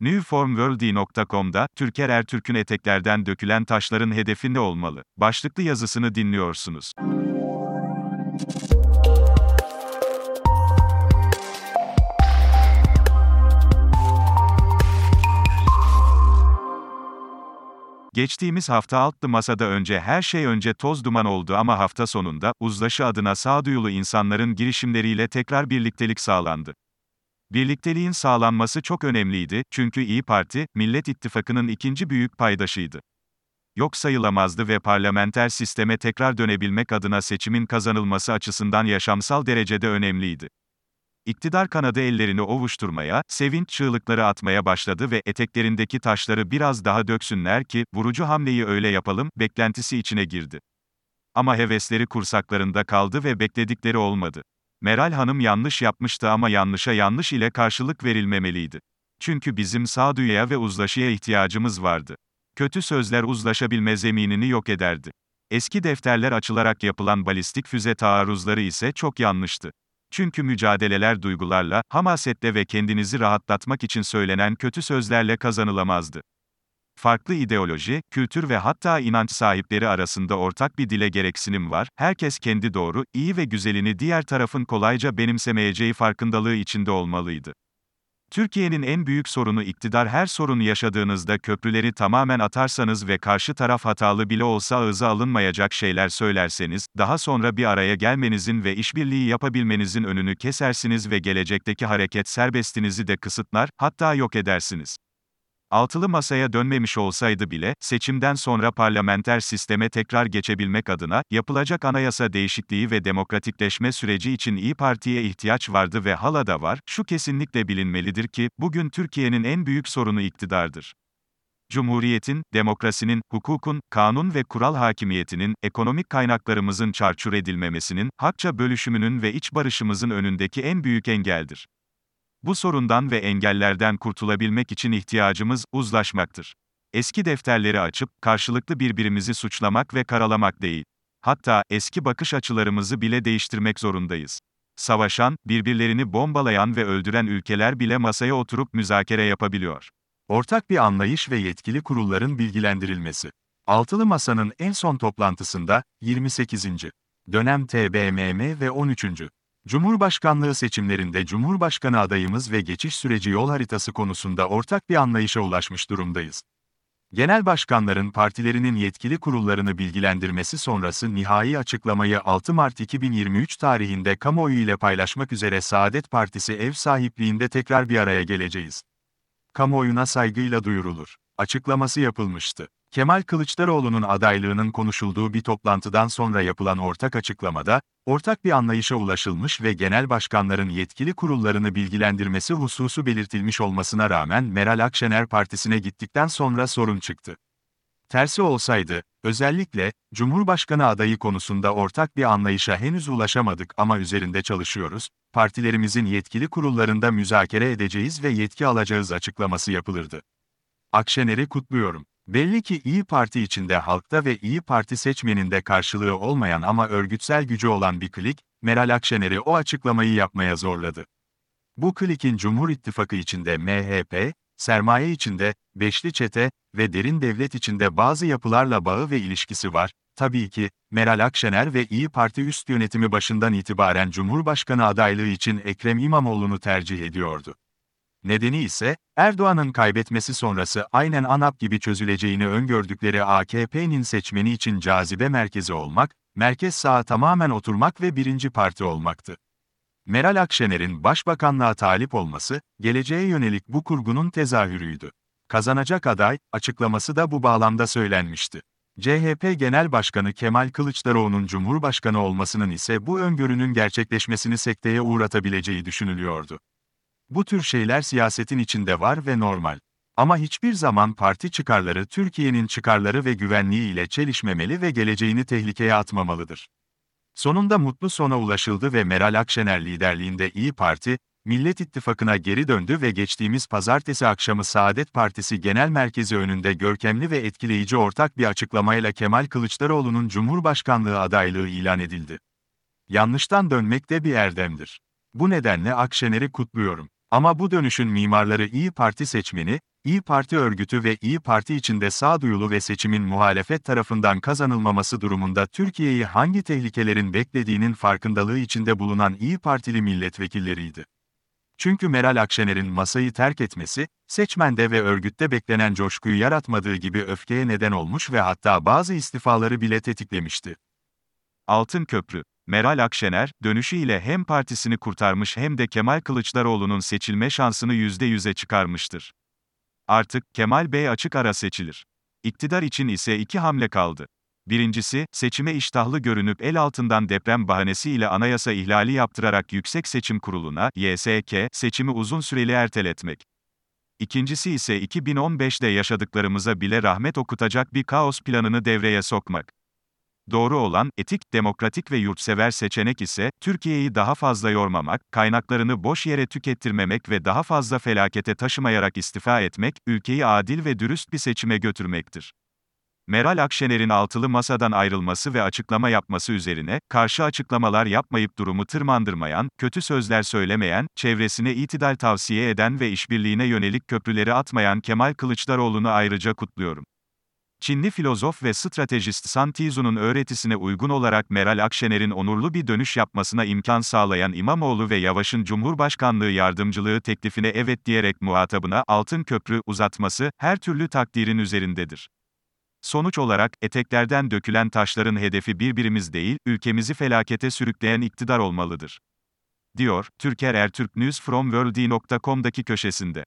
Newformworld.com'da, Türker Ertürk'ün eteklerden dökülen taşların hedefi ne olmalı? Başlıklı yazısını dinliyorsunuz. Geçtiğimiz hafta altlı masada önce her şey önce toz duman oldu ama hafta sonunda, uzlaşı adına sağduyulu insanların girişimleriyle tekrar birliktelik sağlandı. Birlikteliğin sağlanması çok önemliydi, çünkü İyi Parti, Millet İttifakı'nın ikinci büyük paydaşıydı. Yok sayılamazdı ve parlamenter sisteme tekrar dönebilmek adına seçimin kazanılması açısından yaşamsal derecede önemliydi. İktidar kanadı ellerini ovuşturmaya, sevinç çığlıkları atmaya başladı ve eteklerindeki taşları biraz daha döksünler ki, vurucu hamleyi öyle yapalım, beklentisi içine girdi. Ama hevesleri kursaklarında kaldı ve bekledikleri olmadı. Meral Hanım yanlış yapmıştı ama yanlışa yanlış ile karşılık verilmemeliydi. Çünkü bizim sağduyuya ve uzlaşıya ihtiyacımız vardı. Kötü sözler uzlaşabilme zeminini yok ederdi. Eski defterler açılarak yapılan balistik füze taarruzları ise çok yanlıştı. Çünkü mücadeleler duygularla, hamasetle ve kendinizi rahatlatmak için söylenen kötü sözlerle kazanılamazdı. Farklı ideoloji, kültür ve hatta inanç sahipleri arasında ortak bir dile gereksinim var, herkes kendi doğru, iyi ve güzelini diğer tarafın kolayca benimsemeyeceği farkındalığı içinde olmalıydı. Türkiye'nin en büyük sorunu iktidar her sorunu yaşadığınızda köprüleri tamamen atarsanız ve karşı taraf hatalı bile olsa ağıza alınmayacak şeyler söylerseniz, daha sonra bir araya gelmenizin ve işbirliği yapabilmenizin önünü kesersiniz ve gelecekteki hareket serbestinizi de kısıtlar, hatta yok edersiniz. Altılı masaya dönmemiş olsaydı bile, seçimden sonra parlamenter sisteme tekrar geçebilmek adına, yapılacak anayasa değişikliği ve demokratikleşme süreci için İyi Parti'ye ihtiyaç vardı ve hala da var, şu kesinlikle bilinmelidir ki, bugün Türkiye'nin en büyük sorunu iktidardır. Cumhuriyetin, demokrasinin, hukukun, kanun ve kural hakimiyetinin, ekonomik kaynaklarımızın çarçur edilmemesinin, hakça bölüşümünün ve iç barışımızın önündeki en büyük engeldir. Bu sorundan ve engellerden kurtulabilmek için ihtiyacımız, uzlaşmaktır. Eski defterleri açıp, karşılıklı birbirimizi suçlamak ve karalamak değil. Hatta, eski bakış açılarımızı bile değiştirmek zorundayız. Savaşan, birbirlerini bombalayan ve öldüren ülkeler bile masaya oturup müzakere yapabiliyor. Ortak bir anlayış ve yetkili kurulların bilgilendirilmesi. Altılı Masa'nın en son toplantısında, 28. dönem TBMM ve 13. Cumhurbaşkanlığı seçimlerinde Cumhurbaşkanı adayımız ve geçiş süreci yol haritası konusunda ortak bir anlayışa ulaşmış durumdayız. Genel başkanların partilerinin yetkili kurullarını bilgilendirmesi sonrası nihai açıklamayı 6 Mart 2023 tarihinde kamuoyu ile paylaşmak üzere Saadet Partisi ev sahipliğinde tekrar bir araya geleceğiz. Kamuoyuna saygıyla duyurulur. Açıklaması yapılmıştı. Kemal Kılıçdaroğlu'nun adaylığının konuşulduğu bir toplantıdan sonra yapılan ortak açıklamada, ortak bir anlayışa ulaşılmış ve genel başkanların yetkili kurullarını bilgilendirmesi hususu belirtilmiş olmasına rağmen Meral Akşener partisine gittikten sonra sorun çıktı. Tersi olsaydı, özellikle, Cumhurbaşkanı adayı konusunda ortak bir anlayışa henüz ulaşamadık ama üzerinde çalışıyoruz, partilerimizin yetkili kurullarında müzakere edeceğiz ve yetki alacağız açıklaması yapılırdı. Akşener'i kutluyorum. Belli ki İyi Parti içinde halkta ve İyi Parti seçmeninde karşılığı olmayan ama örgütsel gücü olan bir klik, Meral Akşener'i o açıklamayı yapmaya zorladı. Bu klikin Cumhur İttifakı içinde MHP, sermaye içinde, Beşli Çete ve derin devlet içinde bazı yapılarla bağı ve ilişkisi var. Tabii ki, Meral Akşener ve İyi Parti üst yönetimi başından itibaren Cumhurbaşkanı adaylığı için Ekrem İmamoğlu'nu tercih ediyordu. Nedeni ise, Erdoğan'ın kaybetmesi sonrası aynen ANAP gibi çözüleceğini öngördükleri AKP'nin seçmeni için cazibe merkezi olmak, merkez sağa tamamen oturmak ve birinci parti olmaktı. Meral Akşener'in başbakanlığa talip olması, geleceğe yönelik bu kurgunun tezahürüydü. Kazanacak aday, açıklaması da bu bağlamda söylenmişti. CHP Genel Başkanı Kemal Kılıçdaroğlu'nun Cumhurbaşkanı olmasının ise bu öngörünün gerçekleşmesini sekteye uğratabileceği düşünülüyordu. Bu tür şeyler siyasetin içinde var ve normal. Ama hiçbir zaman parti çıkarları Türkiye'nin çıkarları ve güvenliği ile çelişmemeli ve geleceğini tehlikeye atmamalıdır. Sonunda mutlu sona ulaşıldı ve Meral Akşener liderliğinde İyi Parti, Millet İttifakı'na geri döndü ve geçtiğimiz pazartesi akşamı Saadet Partisi Genel Merkezi önünde görkemli ve etkileyici ortak bir açıklamayla Kemal Kılıçdaroğlu'nun Cumhurbaşkanlığı adaylığı ilan edildi. Yanlıştan dönmek de bir erdemdir. Bu nedenle Akşener'i kutluyorum. Ama bu dönüşün mimarları İyi Parti seçmeni, İyi Parti örgütü ve İyi Parti içinde sağduyulu ve seçimin muhalefet tarafından kazanılmaması durumunda Türkiye'yi hangi tehlikelerin beklediğinin farkındalığı içinde bulunan İyi Partili milletvekilleriydi. Çünkü Meral Akşener'in masayı terk etmesi, seçmende ve örgütte beklenen coşkuyu yaratmadığı gibi öfkeye neden olmuş ve hatta bazı istifaları bile tetiklemişti. Altın Köprü Meral Akşener, dönüşüyle hem partisini kurtarmış hem de Kemal Kılıçdaroğlu'nun seçilme şansını %100'e çıkarmıştır. Artık, Kemal Bey açık ara seçilir. İktidar için ise iki hamle kaldı. Birincisi, seçime iştahlı görünüp el altından deprem bahanesiyle anayasa ihlali yaptırarak Yüksek Seçim Kurulu'na, YSK, seçimi uzun süreli erteletmek. İkincisi ise 2015'te yaşadıklarımıza bile rahmet okutacak bir kaos planını devreye sokmak. Doğru olan, etik, demokratik ve yurtsever seçenek ise, Türkiye'yi daha fazla yormamak, kaynaklarını boş yere tükettirmemek ve daha fazla felakete taşımayarak istifa etmek, ülkeyi adil ve dürüst bir seçime götürmektir. Meral Akşener'in altılı masadan ayrılması ve açıklama yapması üzerine, karşı açıklamalar yapmayıp durumu tırmandırmayan, kötü sözler söylemeyen, çevresine itidal tavsiye eden ve işbirliğine yönelik köprüleri atmayan Kemal Kılıçdaroğlu'nu ayrıca kutluyorum. Çinli filozof ve stratejist Sun Tzu'nun öğretisine uygun olarak Meral Akşener'in onurlu bir dönüş yapmasına imkan sağlayan İmamoğlu ve Yavaş'ın Cumhurbaşkanlığı yardımcılığı teklifine evet diyerek muhatabına altın köprü uzatması her türlü takdirin üzerindedir. Sonuç olarak, eteklerden dökülen taşların hedefi birbirimiz değil, ülkemizi felakete sürükleyen iktidar olmalıdır. Diyor, Türker Ertürk News from World.com'daki köşesinde.